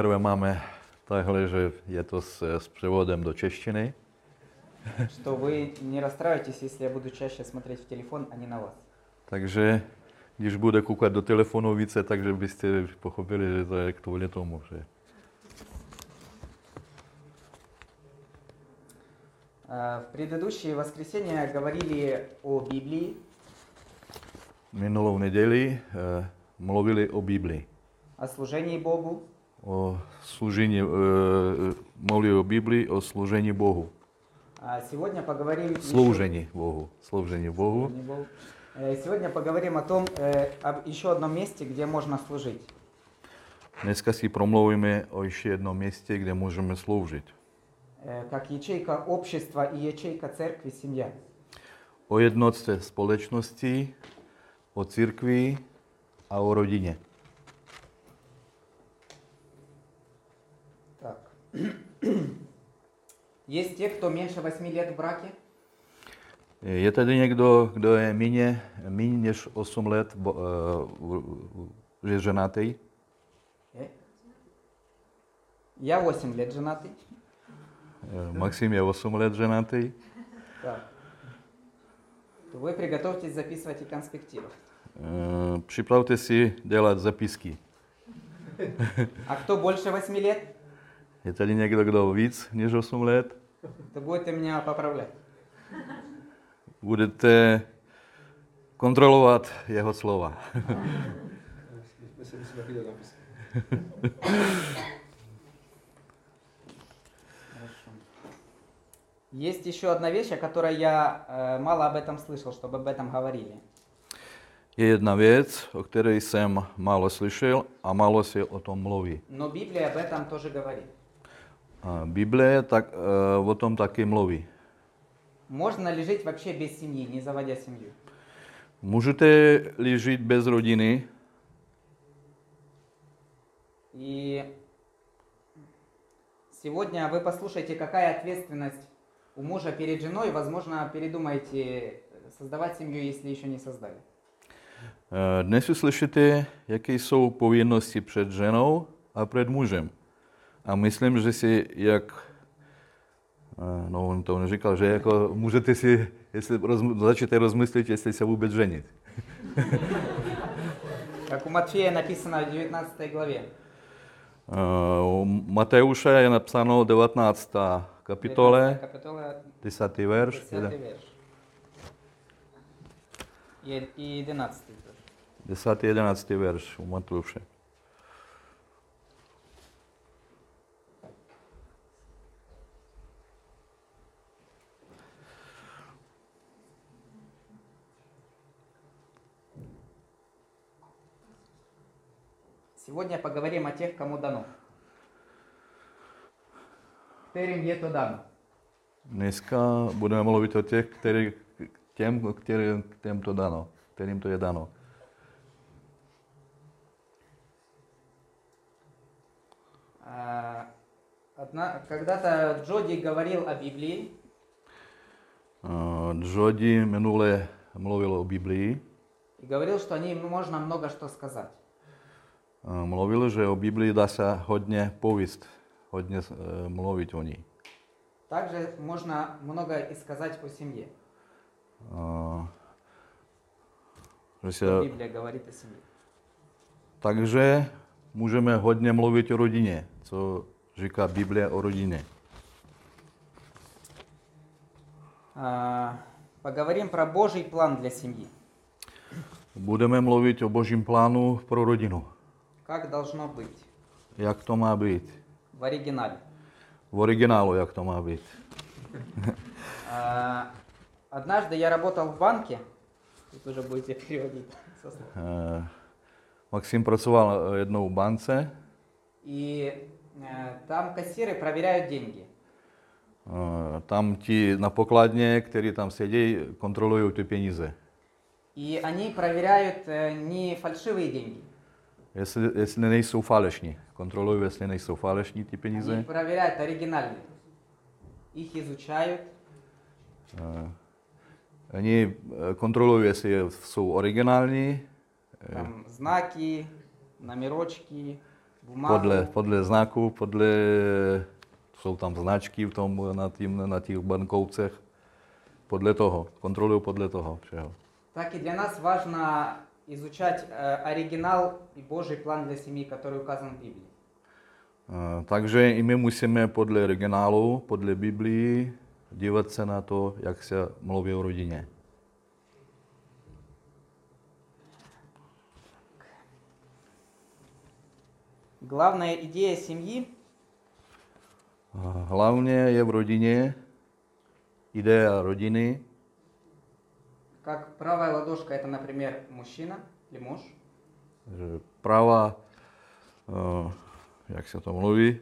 Poprvé máme takhle, že je to s, s převodem do češtiny. Что вы не расстраивайтесь, если я буду чаще смотреть в телефон, а не на вас. Takže když bude koukat do telefonu více, takže byste pochopili, že to je kvůli tomu. Že... А, В предыдущие воскресенья говорили о Библии, Minulou neděli eh, mluvili o Biblii. о служении Богу, O služení, eh, mluvili o Biblii, o služení Bohu. а сегодня поговорим... еще- Sloužení Bohu. Sloužení Bohu. Служение Богу. Э, Сегодня поговорим о том, э, об еще одном месте, где можно служить. Dneska si promluvíme o ještě jednom městě, kde můžeme sloužit. Э, Как ячейка общества и ячейка церкви, семья. O jednotce společnosti, o církvi a o rodině. Так. Есть те, кто меньше 8 лет в браке? Je tady někdo, kdo je méně, méně než 8 let bo, uh, je ženatý? Э? Я 8 лет женатый. Eh, Maxim je 8 let ženatý. Так. Вы приготовьтесь записывать и конспектировать. Eh, Připravte si dělat zapisky. А кто больше 8 лет, Je tady někdo, kdo víc než 8 let? то будете меня поправлять. Budete kontrolovat jeho slova. Есть еще одна вещь, о которой я э, мало об этом слышал, чтобы об этом говорили. Je jedna věc, o které jsem málo slyšel a málo se o tom mluví. Но Библия об этом тоже говорит. A Bible tak, eh, o tom taky mluví. Можно ли жить вообще без семьи, не заводя семью? Můžete-li žít bez rodiny? И сегодня вы послушайте, какая ответственность у мужа перед женой. Возможно, передумаете создавать семью, если еще не создали. Dnes uslyšíte, jaké jsou povinnosti před ženou a před mužem. A myslím, že si jak, eh, no on to neříkal, že jako můžete si, jestli roz, začnete rozmyslet, jestli se vůbec ženit. Как у Матфея написано в 19 главе. Eh, U Mateuše je napsáno 19. kapitole, 19 kapitola, 10. verš. 10 verš. И и 11 тоже. 10. 11. verš u Matouše. Сегодня поговорим о тех, кому дано. Kterým je to dano. Dneska budeme mluvit o těch, který, těm, kterým, kterým to dano, kterým to je dano. А, одна- Когда-то Джоди говорил о Библии, Uh, Jody minule mluvil o Biblii. и говорил, что о ней можно много что сказать. Uh, Mluvil, že o Biblii dá se hodně povíst, hodně uh, mluvit o ní. Также можно много и сказать о семье. Uh, že se, Что Библия говорит о семье. takže můžeme hodně mluvit o rodině, co říká Biblia o rodině. А, Поговорим про Божий план для семьи. Budeme mluvit o božím plánu pro rodinu. Как должно быть Jak to má být? в оригинале. V originálu, jak to má být. А, Однажды я работал в банке, тут уже будете переводить Maxim pracoval jednou v bance, И э, там кассиры проверяют деньги. tam ti na pokladně, kteří tam sedí, kontrolují ty peníze. И они проверяют не фальшивые деньги. Jestli, jestli nejsou falešní. Kontrolují, jestli nejsou falešní ty Они peníze. проверяют оригинальные. Их изучают, Uh, Oni eh, kontrolují, jestli je- jsou originální, eh, там знаки, номерочки, бумагу. podle, podle znaku, podle, jsou tam značky v tom, na, tím, na těch bankovcech. Podle toho, kontrolují podle toho všeho. Так и для нас важно изучать э, оригинал и Божий план для семьи, который указан в Библии. Eh, Takže i my musíme podle originálu, podle Biblii, dívat se na to, jak se mluví o rodině. Главная идея семьи Hlavně je v rodině, idea rodiny, Как правая ладошка это, например, мужчина или муж. že práva, eh, jak se to mluví,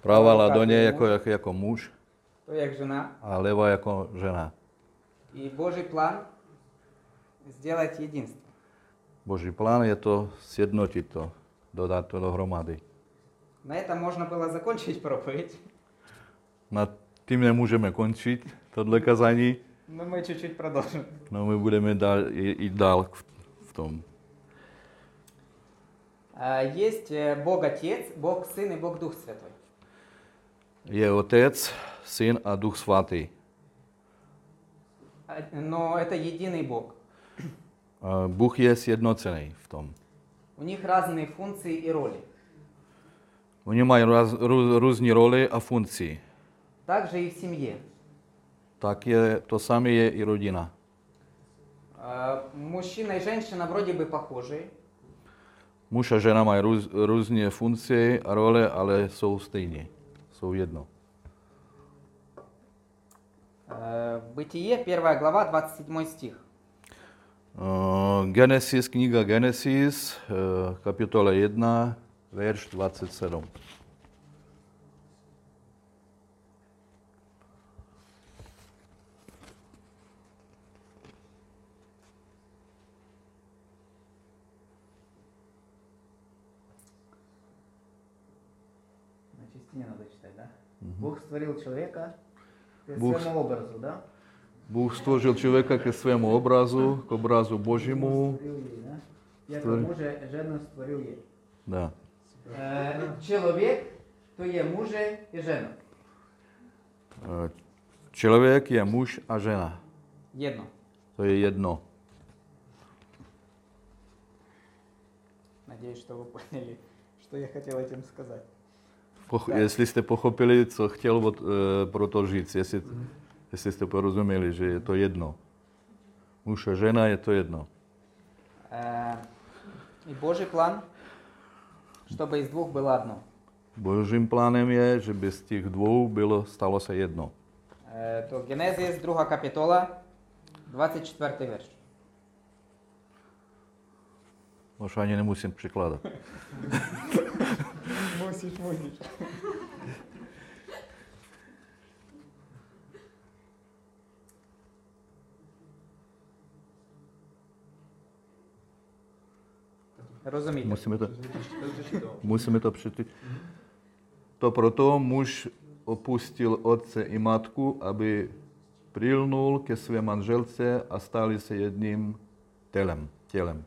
práva Pravá ladoně ruka jako, muž. jako, jako muž То як жена. a leva jako žena. И Божий план сделать единство. Boží plán je to sjednotit to, dodat to dohromady. На этом можно было закончить проповедь, Nad tím nemůžeme končit, tohle kazání, Но мы чуть-чуть продолжим. no my budeme dál, jít dál v, v tom. А, Есть э, Бог Отец, Бог Сын и Бог Дух Святой. Je Otec, Syn a Duch Svatý. А, Но это единый Бог. A Bůh je sjednocený v tom. У них разные функции и роли. Mají raz, rů, různé roli a funkci. Также и в семье. Tak je, to samé je i rodina. А, Мужчина и женщина вроде бы похожи, Muž a žena mají růz, různé funkce a role, ale jsou stejní. Jsou jedno. Э, Бытие, первая глава, 27 стих. Uh, Genesis, kniha Genesis, uh, kapitola 1, verš 27. Бог створил человека Бог своему образу, да? Bůh stvořil člověka ke svému obrazu, k obrazu Božímu. Створил ей, да? Яко Створил. мужа жену створил ей. Da. Э, Человек, то je муже и жена. Uh, Člověk je muž a žena. Jedno. To je jedno. Надеюсь, что вы поняли, что я хотел этим сказать. poch- jestli jste pochopili, co chtěl od, eh, uh, pro to říct, jestli, mm-hmm. jestli jste porozuměli, že je to jedno. Muž a žena je to jedno. Uh, I Boží plán, aby z dvou bylo jedno. Božím plánem je, že by z těch dvou bylo, stalo se jedno. Uh, to Genesis, 2 kapitola, 24. verš. Možná ani nemusím překládat. Musíš, musíš. Rozumíte. Musíme to, musíme to přijít. To proto muž opustil otce i matku, aby prilnul ke své manželce a stali se jedním telem. tělem.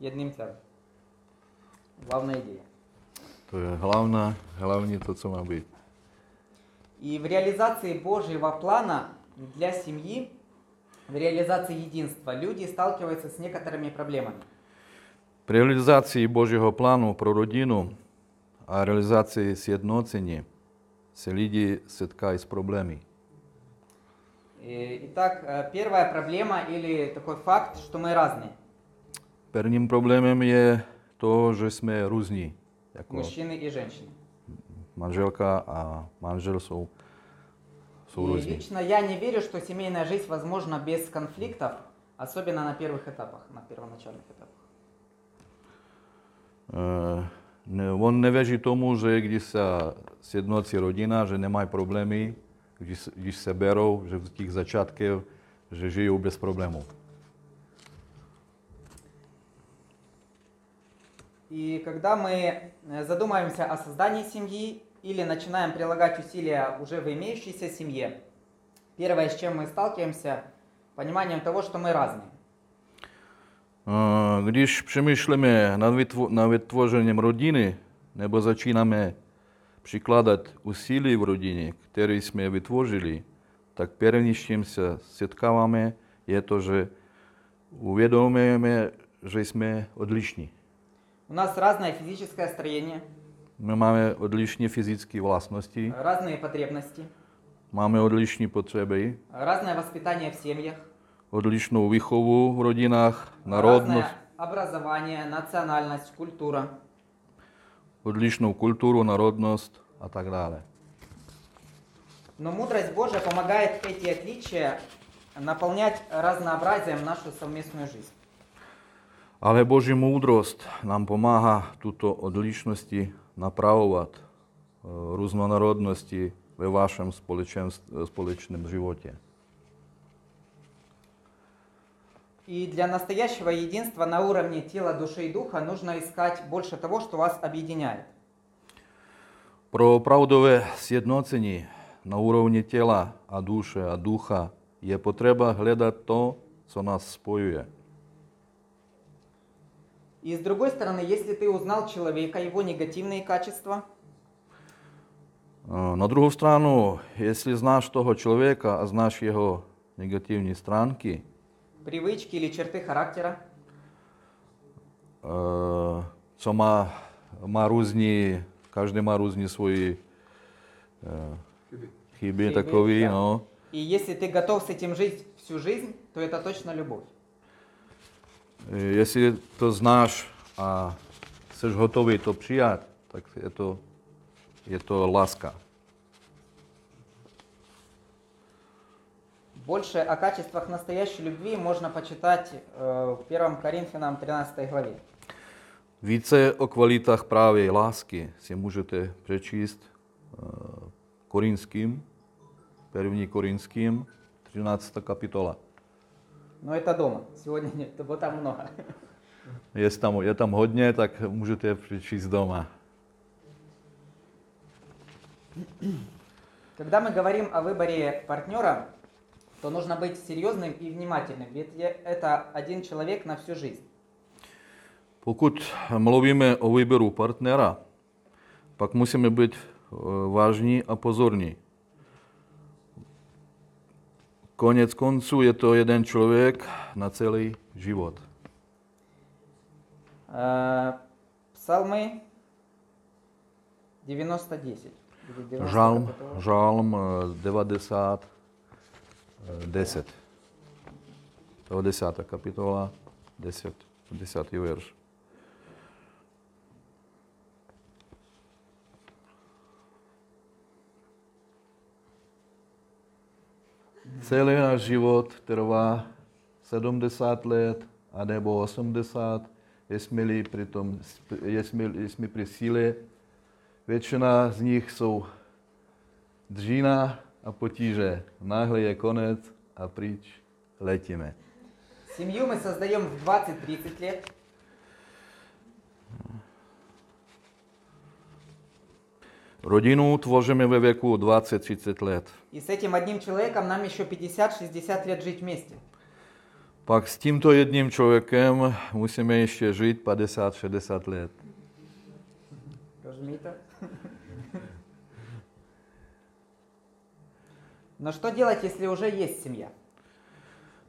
Jedním telem. Hlavní ideje. To je hlavná, hlavní to, co má být. И в реализации Божьего плана для семьи, в реализации единства, люди сталкиваются с некоторыми проблемами. При реалізації Божого плану про родину а реалізації сjednocení se lidi setkají s problémy. И- Итак, э, первая проблема или такой факт, что мы разные. Prvním problémem je to, že jsme různí. Jako Мужчины и женщины. manželka a manžel jsou, jsou И různí. лично я не верю, что семейная жизнь возможна без конфликтов, особенно на первых этапах, на первоначальных этапах. Eh, Ne, on nevěří tomu, že když se sjednocí rodina, že nemají problémy, když, když se berou, že v těch začátkech, že žijou bez problémů. И когда мы э, задумаемся о создании семьи или начинаем прилагать усилия уже в имеющейся семье, первое, с чем мы сталкиваемся, пониманием того, что мы разные. Když přemýšlíme nad, vytvo- nad vytvořením rodiny, nebo začínáme přikládat úsilí v rodině, které jsme vytvořili, tak první, s čím se setkáváme, je to, že uvědomujeme, že jsme odlišní. У нас разное физическое строение, My máme odlišné fyzické vlastnosti, разные потребности, máme odlišné potřeby, разное воспитание в семьях, odlišnou výchovu v rodinách, разное národnost, образование, национальность, культура. odlišnou kulturu, národnost a tak dále. Но мудрость Божия помогает эти отличия наполнять разнообразием нашу совместную жизнь. Ale Boží moudrost nám pomáhá tuto odlišnosti napravovat eh, různorodnosti ve vašem společenst- společném životě. И для настоящего единства на уровне тела, души и духа нужно искать больше того, что вас объединяет. Pro opravdové sjednocení na úrovni těla a duše a ducha je potřeba hledat to, co nás spojuje. И с другой стороны, если ты узнал человека, его негативные качества, Eh, Na druhou stranu, jestli znáš toho člověka a znáš jeho negativní stránky, привычки или черты характера, co má, má různý, každý má různý svoji Chyby. chyby, takový, tak. no. и если ты готов с этим жить всю жизнь, то это точно любовь. Eh, Jestli to znáš a jsi hotový to přijat, tak je to, je to láska. Больше о качествах настоящей любви можно почитать э, в 1 Коринфянам 13 главе. Více o kvalitách právě lásky si můžete přečíst eh, Korinským, první Korinským, 13. kapitola. Но это дома. Сегодня нет, вот там много. Je tam, je tam hodně, tak můžete přečíst doma. Когда мы говорим о выборе партнера, то нужно быть серьезным и внимательным, ведь это один человек на всю жизнь. Pokud mluvíme o výběru partnera, pak musíme být eh, vážní a pozorní. Konec konců je to jeden člověk na celý život. Э, Псалмы 90-10. Или 90 Žalm, kapitola. žalm eh, 90, eh, 10. 90. kapitola, 10, 10. verš. Celý náš život trvá 70 let, anebo 80, jsme při tom, jsme, jsme při síle. Většina z nich jsou dřína a potíže. Náhle je konec a pryč letíme. Семью мы создаем в 20-30 лет, Rodinu tvoříme ve věku 20-30 let. и с этим одним человеком нам еще 50-60 лет жить вместе. Pak s tímto jedním člověkem musíme ještě žít 50-60 let. Розумієте? Но что делать, если уже есть семья?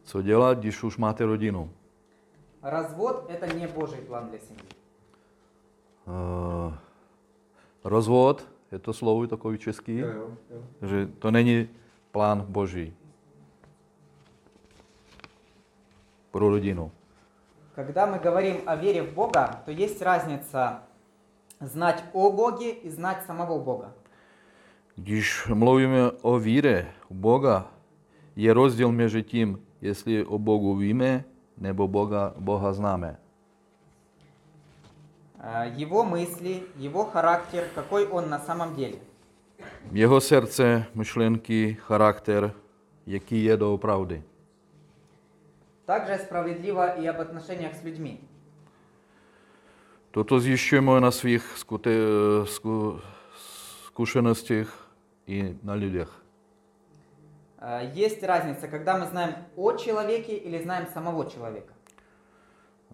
Co dělat, když už máte rodinu? Развод – это не Божий план для семьи. Uh, rozvod, je to slovo takový český, Jo, jo, jo. že to není plán boží pro rodinu. Когда мы говорим о вере в Бога, то есть разница знать о Боге и знать самого Бога. Když mluvíme o víře v Boga, je rozdíl mezi tím, jestli o Bogu víme, nebo Boga, Boha známe. Э, Его мысли, его характер, какой он на самом деле. Jeho srdce, myšlenky, charakter, jaký je doopravdy. Также справедливо и об отношениях с людьми. Toto zjišťujeme na svých skute, zku, zkušenostech na lidech. Э, Есть разница, когда мы знаем о человеке или знаем самого человека.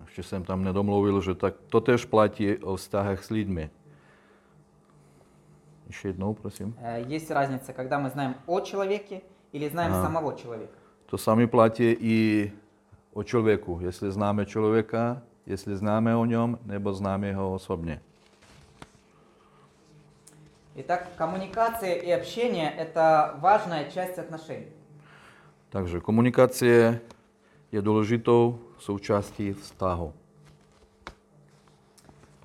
Ještě jsem tam nedomluvil, že tak to tež platí o vztahech s lidmi. Ještě jednou, prosím. Э, Есть разница, когда мы знаем о человеке или знаем Ага. самого человека. To sami platí i o člověku. Jestli známe člověka, jestli známe o něm, nebo známe ho osobně. Итак, коммуникация и общение – это важная часть отношений. Takže komunikace je důležitou součástí vztahu.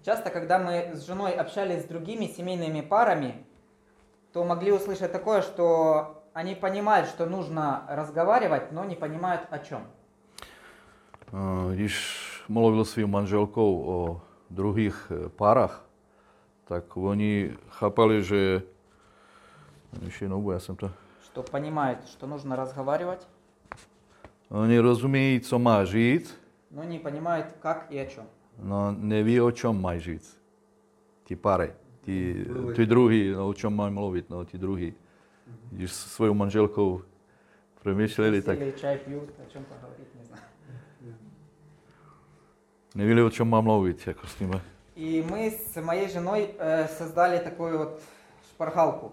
Часто, когда мы с женой общались с другими семейными парами, то могли услышать такое, что они понимают, что нужно разговаривать, но не понимают о чем. Když mluvil svým manželkou o druhých párách, tak oni chápali, že... Ještě jednou, já jsem to... Что понимают, что нужно разговаривать, Oni rozumí, co má říct, но не понимают, как и о чем. no neví, o čem mají říct. Ti páry, ti, Mluvit. ti druhý, no, o čem mají mluvit, no, ti druhý. Když s svou manželkou přemýšleli, tak Сели, чай пьют, о чем поговорить, не знаю. nevěděli, o čem má mluvit, jako s nimi. И мы с моей женой э, создали такую вот шпаргалку.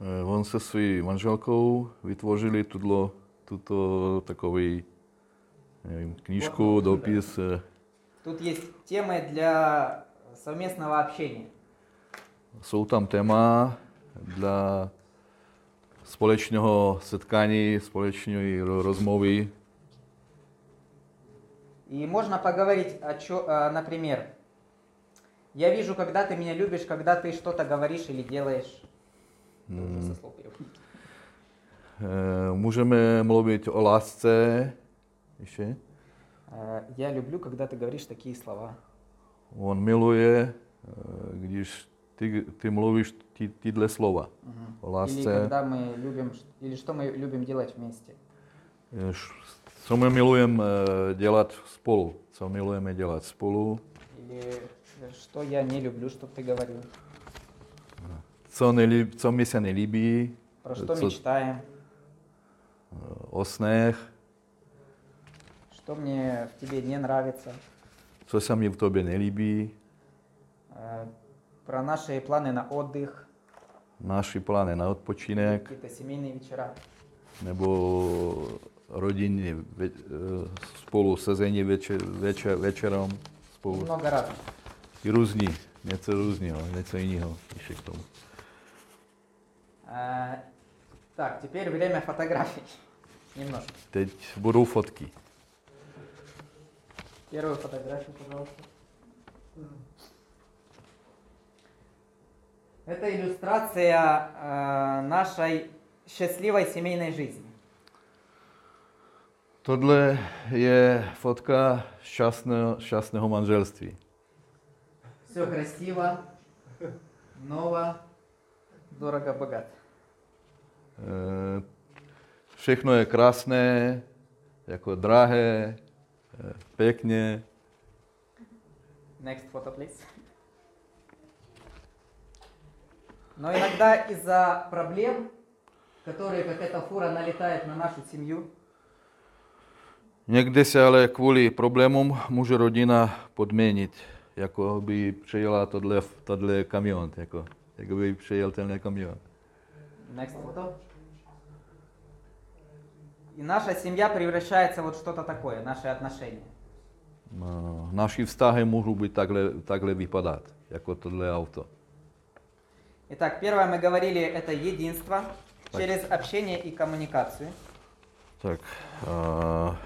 Eh, On se svou manželkou vytvořili tuto, tuto takový, nevím, knížku, Форму, dopis. eh, Тут есть темы для совместного общения. Jsou tam téma dla společného setkání, společné rozmluvy. И можно поговорить о чё, а, например, я вижу, когда ты меня любишь, когда ты что-то говоришь или делаешь. Это Můžeme mluvit o lásce. Ještě? Э, Я люблю, когда ты говоришь такие слова. On miluje, eh, když ty, ty mluvíš ty, tyhle slova. Мгм. O Или lásce. когда мы любим, ш- или что мы любим делать вместе. Eh, š- Co my milujeme eh, dělat spolu. Co milujeme dělat spolu. Или э, что я не люблю, что ты говорил. Co, nelí, co mi se nelíbí. Про что Co- мечтаем. eh, O snech. Что мне в тебе не нравится. Co se mi v tobě nelíbí. Э, Про наши планы на отдых. Naši plány na odpočinek. Какие-то семейные вечера. nebo rodinně ve, eh, spolu sezení večer, večer, večerem spolu. Много разных. I různí, něco různého, něco jiného ještě k tomu. Так, теперь время фотографий. Немножко. Teď budou fotky. Первую фотографию, пожалуйста. Это иллюстрация э, нашей счастливой семейной жизни. Tohle je fotka šťastného, šťastného manželství. Все красиво, ново, дорого, богато. Eh, Všechno je krásné, jako drahé, eh, pěkně. Next photo, please. Но иногда из-за проблем, которые, как эта фура, налетает на нашу семью, Někdy se ale kvůli problémům může rodina podměnit, jako by přejela tohle, tohle kamion, jako, jako by přejel tenhle kamion. Next. И наша семья превращается вот что-то такое, наши отношения. No, Naši vztahy můžou být takhle, takhle vypadat, jako tohle auto. Итак, первое мы говорили, это единство через общение и коммуникацию. Tak, uh,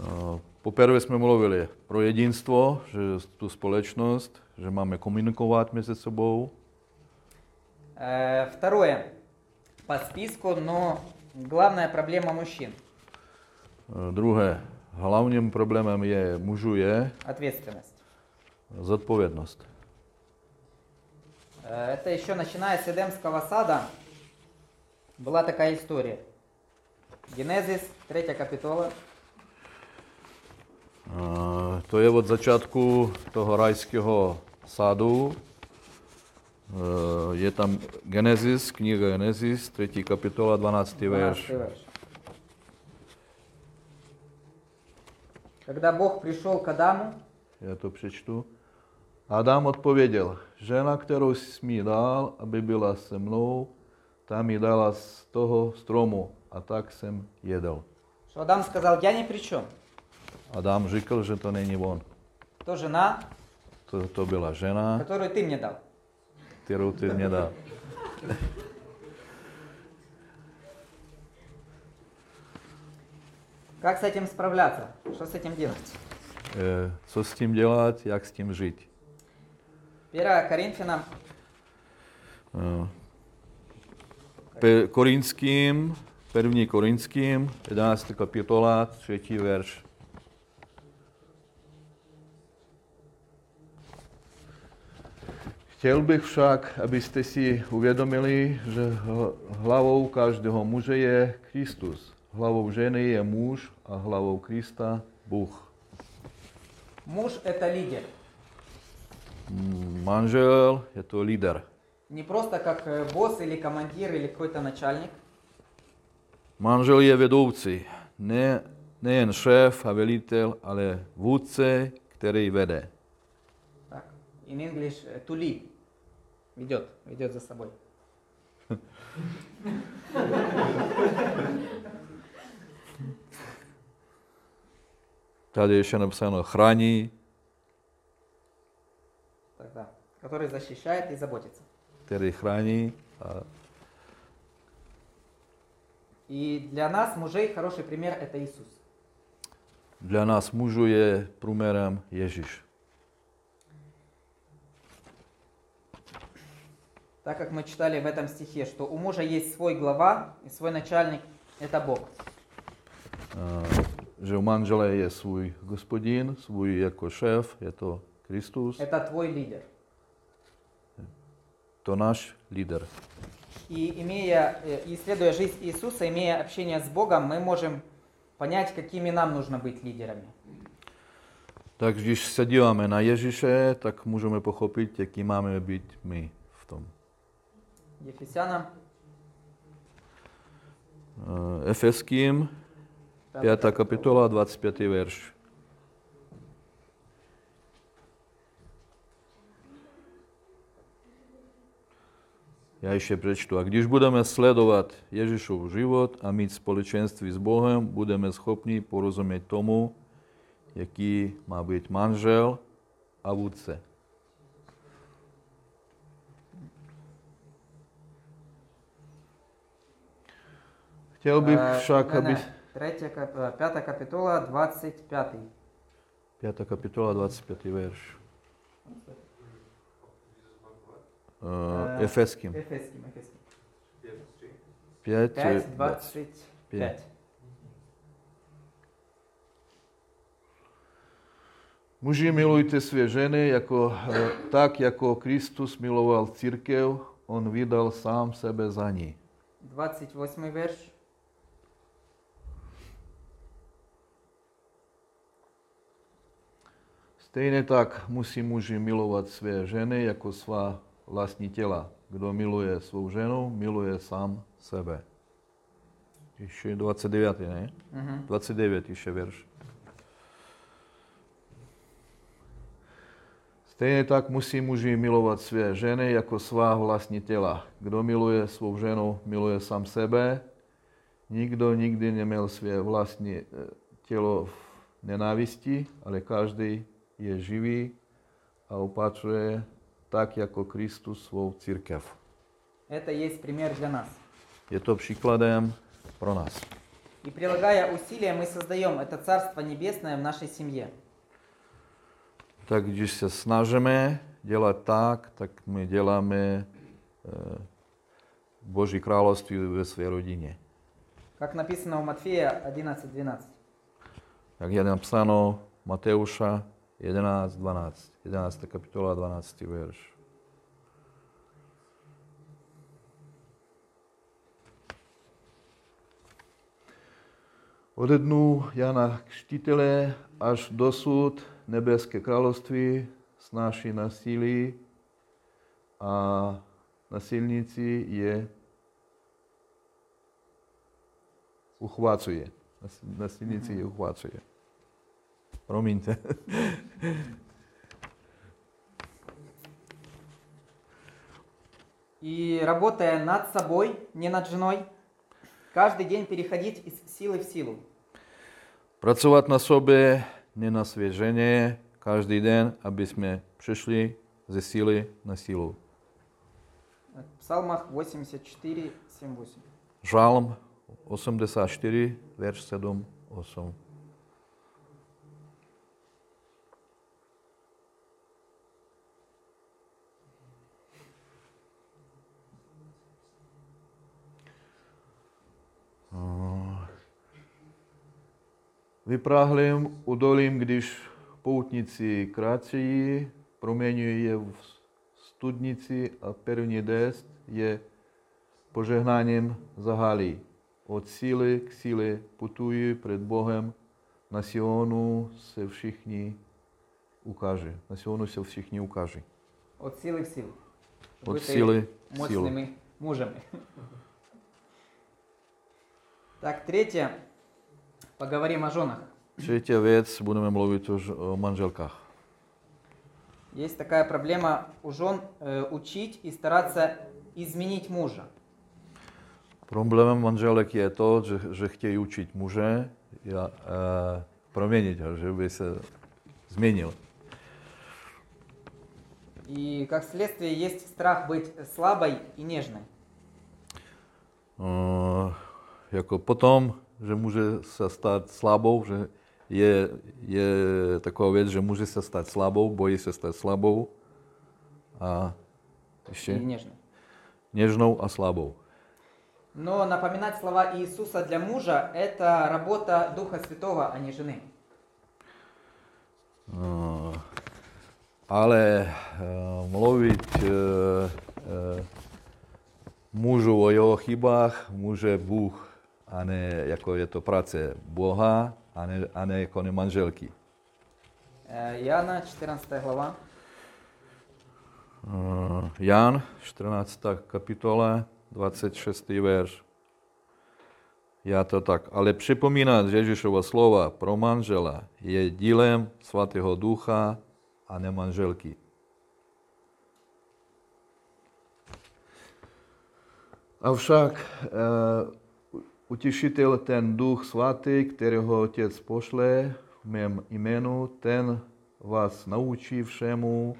uh, poprvé jsme mluvili pro jedinstvo, že tu společnost, že máme komunikovat mezi sebou. Э, Второе, по списку, но главная проблема мужчин Uh, druhé, hlavním problémem je mužů je – ответственность. zodpovědnost. Э, Это еще начиная с Эдемского сада была такая история. Генезис, 3 капитула, Uh, to je od začátku toho rajského sádu. Uh, je tam Genesis, kniha Genesis, 3. kapitola, 12. 12 verš. verš. Когда Бог пришел к Адаму, Já to přečtu. Adam odpověděl, žena, kterou jsi mi dal, aby byla se mnou, ta mi dala z toho stromu a tak jsem jedl. что Адам сказал, я ни при чем. Adam řekl, že to není on. То жена, To, to byla žena, которую ты мне дал. Kterou ty mě dal. Как с этим справляться? Что с этим делать? Eh, Co s tím dělat, jak s tím žít? 1 Коринфянам, Eh, Korinským, první Korinským, 11. kapitola, 3. verš. Chtěl bych však, abyste si uvědomili, že hl- hlavou každého muže je Kristus. Hlavou ženy je muž a hlavou Krista Bůh. муж это лидер. Mm, Manžel je to líder. Не просто как э, босс или командир или какой-то начальник. Manžel je vedoucí, ne, nejen šéf a velitel, ale vůdce, který vede. Так, in English э, to lead. Ведет, ведет за собой. Tady ještě napsáno chrání, Так, да. Который защищает и заботится. chrání. A И для нас, мужей, хороший пример это Иисус. dla nás mužů je průměrem Ježíš. Так как мы читали в этом стихе, что у мужа есть свой глава и свой начальник, это Бог. A, že u manžele je svůj gospodin, svůj jako šéf, je to Kristus, Это твой лидер. to náš líder. И имея, э, исследуя жизнь Иисуса, имея общение с Богом, мы можем понять, какими нам нужно быть лидерами. Tak když se díváme na Ježíše, tak můžeme pochopit, jaký máme být my v tom. Ефесянам Eh, Efeským, 5. kapitola, 25. verš. Já ještě přečtu. A když budeme sledovat Ježíšův život a mít společenství s Bohem, budeme schopni porozumět tomu, jaký má být manžel a vůdce. Chtěl bych Э, však, не, aby... не, третья кап- э, пятая капитула, 25. 5. kapitola, 25. verš. Uh, Eh, Efeským. Эфесским, Эфесским. 5, 5, 25. Muži, milujte své ženy jako, eh, tak, jako Kristus miloval církev, on vydal sám sebe za ní. 28 верш. Stejně tak musí muži milovat své ženy jako svá vlastní těla. Kdo miluje svou ženu, miluje sám sebe. Ještě 29, ne? Mm-hmm. 29 ještě verš. Stejně tak musí muži milovat své ženy jako svá vlastní těla. Kdo miluje svou ženu, miluje sám sebe. Nikdo nikdy neměl své vlastní eh, tělo v nenávisti, ale každý je živý a opatřuje tak jako Kristus svou církev. Это есть пример для нас. Je to příkladem pro nás. И прилагая усилия, мы создаем это Царство Небесное в нашей семье. Tak když se snažíme dělat tak, tak my děláme eh, Boží království ve své rodině. Как написано у Матфея 11.12. Jak je napsáno Mateuša 11, 12, 11. kapitola 12. verš. Ode dnu Jana Křtitele až dosud nebeské království snáší násilí a nasilníci je uchvácuje. Nas- Nasilníci je uchvácuje. Promiňte. И работая над собой, не над женой, каждый день переходить из силы в силу. Na sobě, ne na svěženě, každý den, aby jsme přešli ze síly na sílu. В Псалмах 84, 7, 8. Žalm 84, verš 7, 8. Vypráhlým udolím, když poutníci kráčejí, proměňují je v studnici a první dest je požehnáním zahálí. Od síly k síle putují před Bohem, na Sionu se všichni ukáže. Na Sionu se všichni ukáže. От силы в силу. От Бытые силы в силу. мощными мужами. Так, третье. Поговорим о женах. Třetí věc, budeme mluvit už o manželkách. Есть такая проблема у жен э, учить и стараться изменить мужа. Problémem manželek je to, že, že chtějí učit muže a e, proměnit ho, že by se změnil. И как следствие есть страх быть слабой и нежной. E, jako potom, že může se stát slabou, že je, je taková věc, že může se stát slabou, bojí se stát slabou a ještě нежной. něžnou a slabou. Но напоминать слова Иисуса для мужа – это работа Духа Святого, а не жены. Eh, ale eh, mluvit eh, eh, můžu o jeho chybách, může Bůh, a ne jako je to práce Boha a ne, a ne jako ne manželky. E, Jana 14. hlava. E, Jan 14. kapitola 26. verš. Já to tak. Ale připomínat Ježíšova slova pro manžela je dílem svatého ducha a ne manželky. Avšak e, eh, utěšitel ten duch svatý, kterého otec pošle v mém jménu, ten vás naučí všemu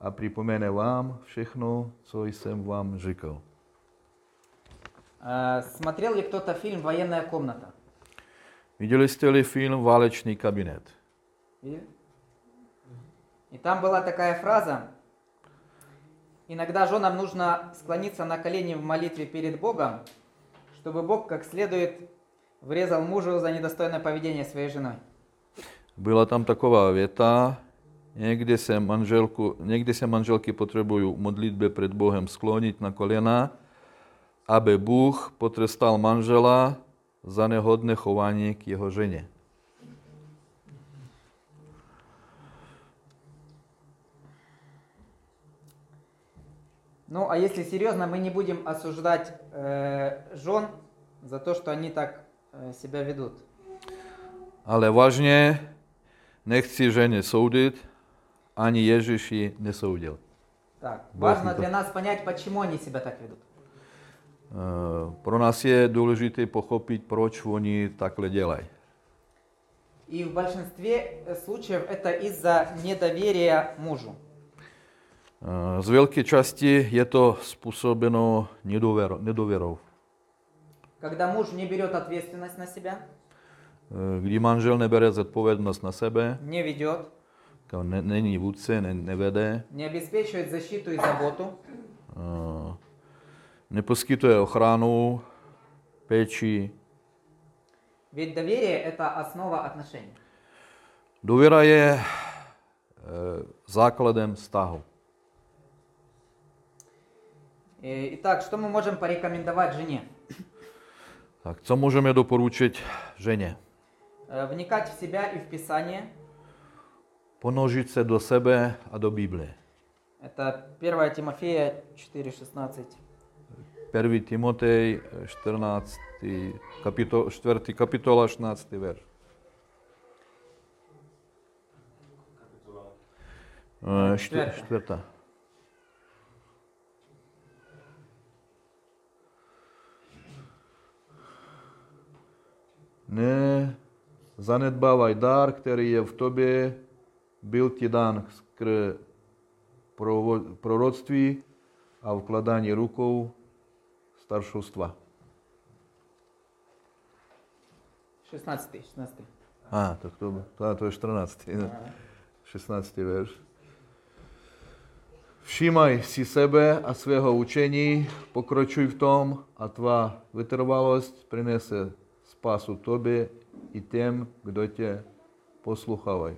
a připomene vám všechno, co jsem vám říkal. Э, Смотрел ли кто-то фильм «Военная комната»? Viděli jste-li film Válečný kabinet? Видели? И там была такая фраза. Иногда женам нужно склониться на колени в молитве перед Богом, чтобы Бог как следует врезал мужу за недостойное поведение своей женой. Byla tam taková věta, někdy se, manželku, někdy se manželky potřebují v modlitbě před Bohem sklonit na kolena, aby Bůh potrestal manžela za nehodné chování k jeho ženě. Ну, а если серьезно, мы не будем осуждать э, жен за то, что они так э, себя ведут. Ale vážně, nechci ženě soudit, ani Ježíš ji nesoudil. Так, Бог важно не для нас понять, почему они себя так ведут. Pro nás je důležité pochopit, proč oni takhle dělají. И в большинстве э, случаев это из-за недоверия мужу. Eh, Z velké části je to způsobeno nedověro- nedověrou. Когда муж не берет ответственность на себя, Eh, Kdy manžel nebere zodpovědnost na sebe, не ведет, jako ne, není vůdce, ne, nevede, не обеспечивает защиту и заботу, eh, neposkytuje ochranu, péči. ведь доверие – это основа отношений. Důvěra je eh, základem vztahu. Э, Итак, что мы можем порекомендовать жене? Tak co můžeme doporučit ženě? Э, Вникать в себя и в Писание. Se do sebe a do Bible. Это 1 Тимофея 4,16. 1. Timotej, 14. Kapitol, 4. kapitola, 16. verš. Е, Четверта. Ne zanedbávaj dar, který je v tobě, byl ti dan skrze proroctví a vkladání rukou staršovstva. 16. 16. A, tak to, to, to je 14. 16. verš. Všímaj si sebe a svého učení, pokročuj v tom a tvá vytrvalost přinese tobě i těm, kdo tě poslouchají.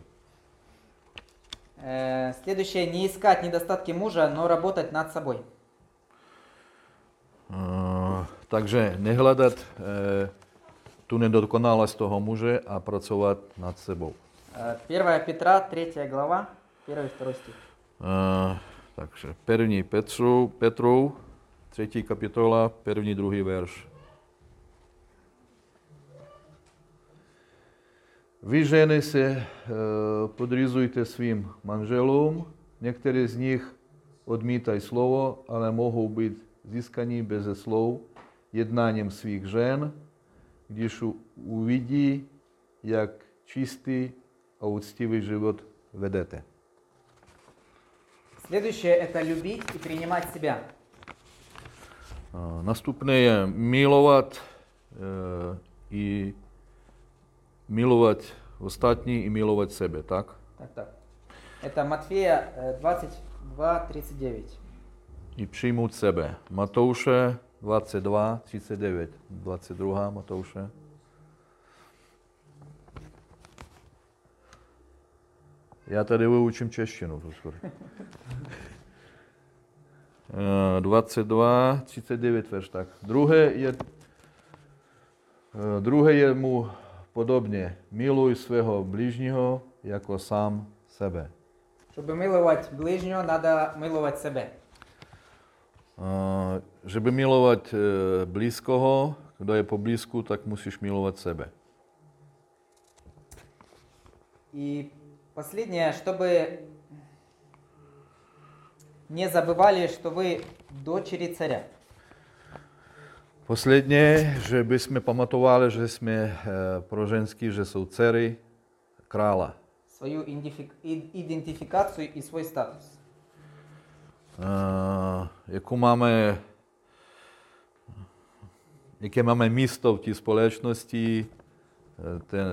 Э, Следующее, не искать недостатки мужа, но работать над собой. Uh, takže nehledat uh, tu nedokonalost toho muže a pracovat nad sebou. Э, 1 Петра, 3 глава, 1 и 2 стих. Uh, takže první Petru, Petrov, třetí kapitola, první, druhý verš. Vy ženy se e, podřizujte svým manželům, některý z nich odmítají slovo, ale mohou být získaní beze slov jednáním svých žen, když uvidí, jak čistý a úctivý život vedete. Следующее – это любить и принимать себя. A Nastupné je milovat e, i milovat ostatní i milovat sebe, tak? Так, так. Это Матфея э, 22, 39. I přijmout sebe. Matouše 22, 39. 22. Matouše. Já tady vyučím češtinu. pozor. Eh, 22, 39 verš tak. Druhé je, eh, druhé je mu podobně. Miluj svého blížního jako sám sebe. Чтобы миловать ближнего, надо миловать себе. A, Żeby milować e, bliskoho, kdo je po blízku, tak musíš milovat sebe. И последнее, чтобы не забывали, что вы дочери царя. Posledně, že bychom pamatovali, že jsme eh, pro ženský, že jsou dcery krála. Svoju identifikaci i svůj status. Eh, jakou máme, jaké máme místo v té společnosti, eh, ten,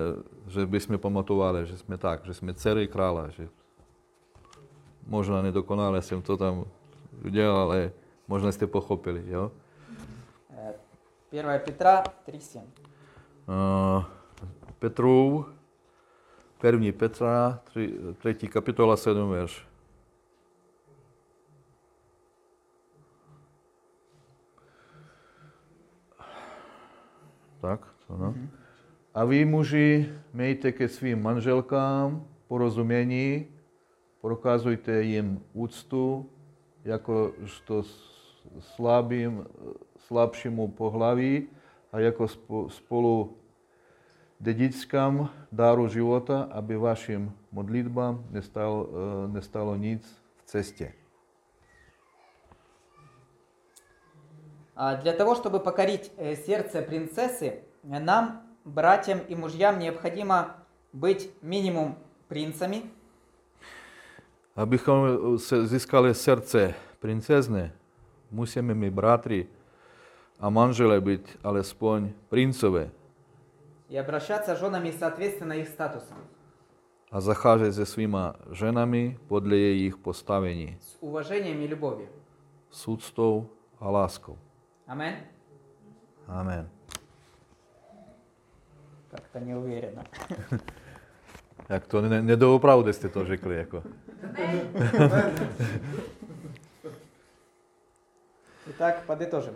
že bychom pamatovali, že jsme tak, že jsme dcery krála, že možná nedokonale jsem to tam udělal, ale možná jste pochopili, jo? 1 Petra 3.7. Uh, 1 Petra, 3, 3 kapitola, 7 verš. Tak, ano. Mm-hmm. A vy muži, mějte ke svým manželkám porozumění, prokazujte jim úctu, jakožto slabým, slabšímu pohlaví a jako spo- spolu dedičkám dáru života, aby vašim modlitbám nestalo, eh, nestalo nic v cestě. А Для того, чтобы покорить э, сердце принцессы, э, нам, братьям и мужьям, необходимо быть минимум принцами, Abychom se získali srdce princezny, musíme my bratři a manžele být alespoň princové и обращаться с женами соответственно их статусу, a zacházet se svýma ženami podle jejich postavení, с уважением и любовью. s úctou a láskou. Амен? Amen. Как-то неуверенно. Jak to ne, nedoopravdy jste to řekli, jako. Итак, подытожим.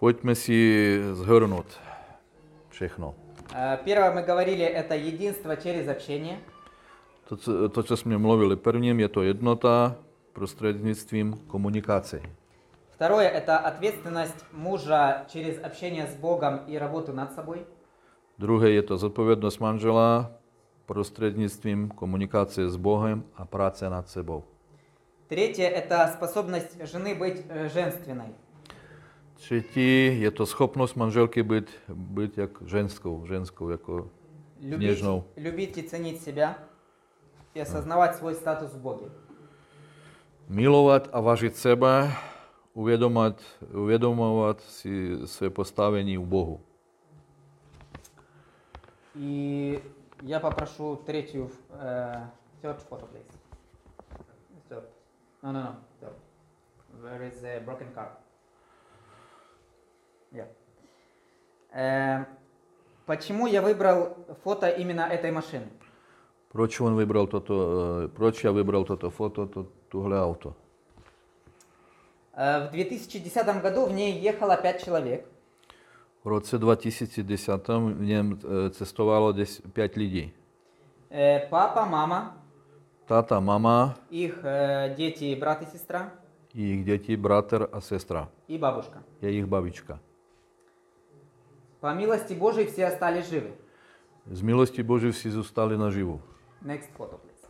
Pojďme si zhrnout všechno. Э, Первое мы говорили, это единство через общение. To, co, to, co jsme mluvili prvním, je to jednota prostřednictvím komunikace. Второе – это ответственность мужа через общение с Богом и работу над собой. Druhé je to zodpovědnost manžela prostřednictvím komunikace s Bohem a práce nad sebou. Третье – это способность жены быть э, женственной. Je to schopnost manželky být, být jak ženskou, ženskou jako Любить, Нежnou. любить и ценить себя и осознавать свой статус в Боге. a važit sebe, uvědomovat, uvědomovat si své postavení u Bohu. И я попрошу третью, э, third photo, please. No, no, no, third. Where is the broken car? Yeah. Э, почему я выбрал фото именно этой машины? Proč on vybral toto, eh, proč já vybral toto foto, to, tuhle auto? Э, в 2010 году в ней ехало 5 человек. V roce 2010 v něm eh, cestovalo 5 lidí. Э, папа, мама, Táta, mama, их э, дети, брат и сестра jejich děti, bratr a sestra, и бабушка. jejich babička. По милости Божией все остались живы. Z milosti Boží vsi zůstali naživu. Next photo, please.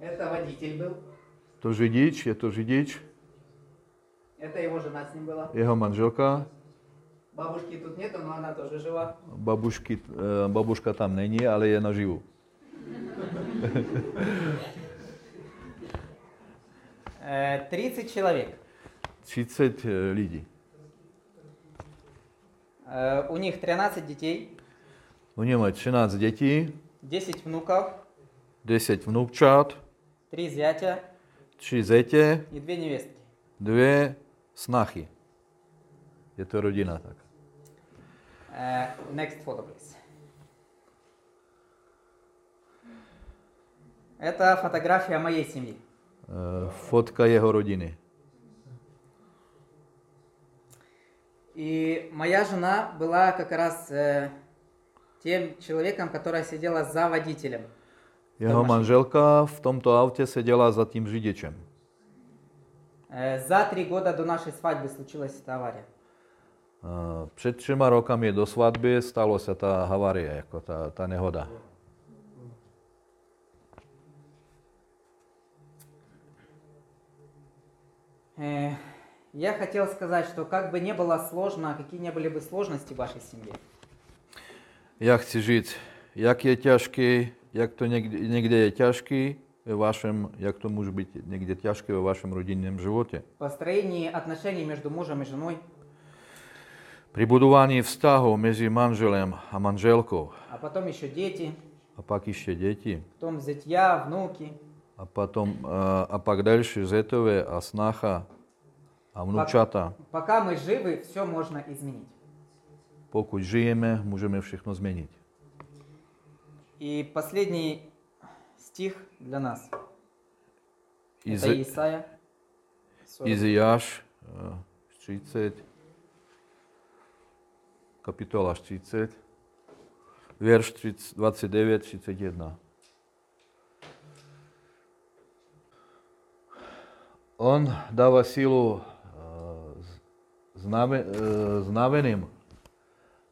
Это водитель был. To řidič, je to řidič, Это его жена с ним была. jeho manželka, Бабушки тут нету, но она тоже жива. eh, babuška tam není, ale je naživu. Э, 30 человек. 30 eh, lidí. Э, у них 13 детей, Oni mají 13 dětí, 10 внуков, 10 vnoučat, 3 зятя 3 zetě, и 2 невестки. dvě snachy. Je to rodina tak. Э, next photo, please. Это фотография моей семьи. Eh, Fotka jeho rodiny. И моя жена была как раз э, тем человеком, которая сидела за водителем. Jeho manželka v tomto autě seděla za tím řidičem. Э, за три года до нашей свадьбы случилась эта авария. Eh, Před třema rokami do svatby stalo se ta havárie, jako ta, ta nehoda. Э, я хотел сказать, что как бы не было сложно, какие не были бы сложности в вашей семье, Já chci říct, jak je těžký, jak to někde, někde je těžký ve vašem, jak to může být někde těžké ve vašem rodinném životě. в построении отношений между мужем и женой, Při budování vztahu mezi manželem a manželkou а потом еще дети, a pak ještě děti потом зятья, внуки. a, potom, a, a pak další zetové a snacha a vnučata. Пока мы живы, все можно изменить. Pokud žijeme, můžeme všechno změnit. И последний стих для нас. Iz, Это Исаия. 40. Iziáš eh, 30, kapitola 30, verš 30, 29, 31. On dává sílu eh, z- zname, eh, znaveným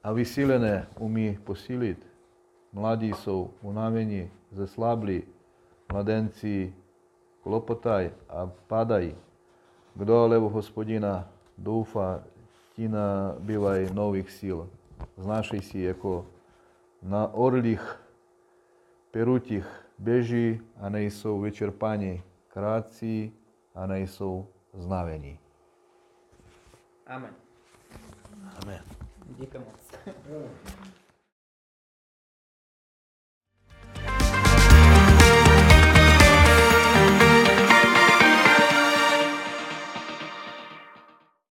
a vysílené umí posílit. Mladí jsou unavení, zeslablí, mladenci klopotají a padají. Kdo ale v hospodina doufá, ti nabývají nových sil. Znášej si jako na orlích perutích běží a nejsou vyčerpaní, krátcí a nejsou znavení. Амен. Amen. Дико молодцы.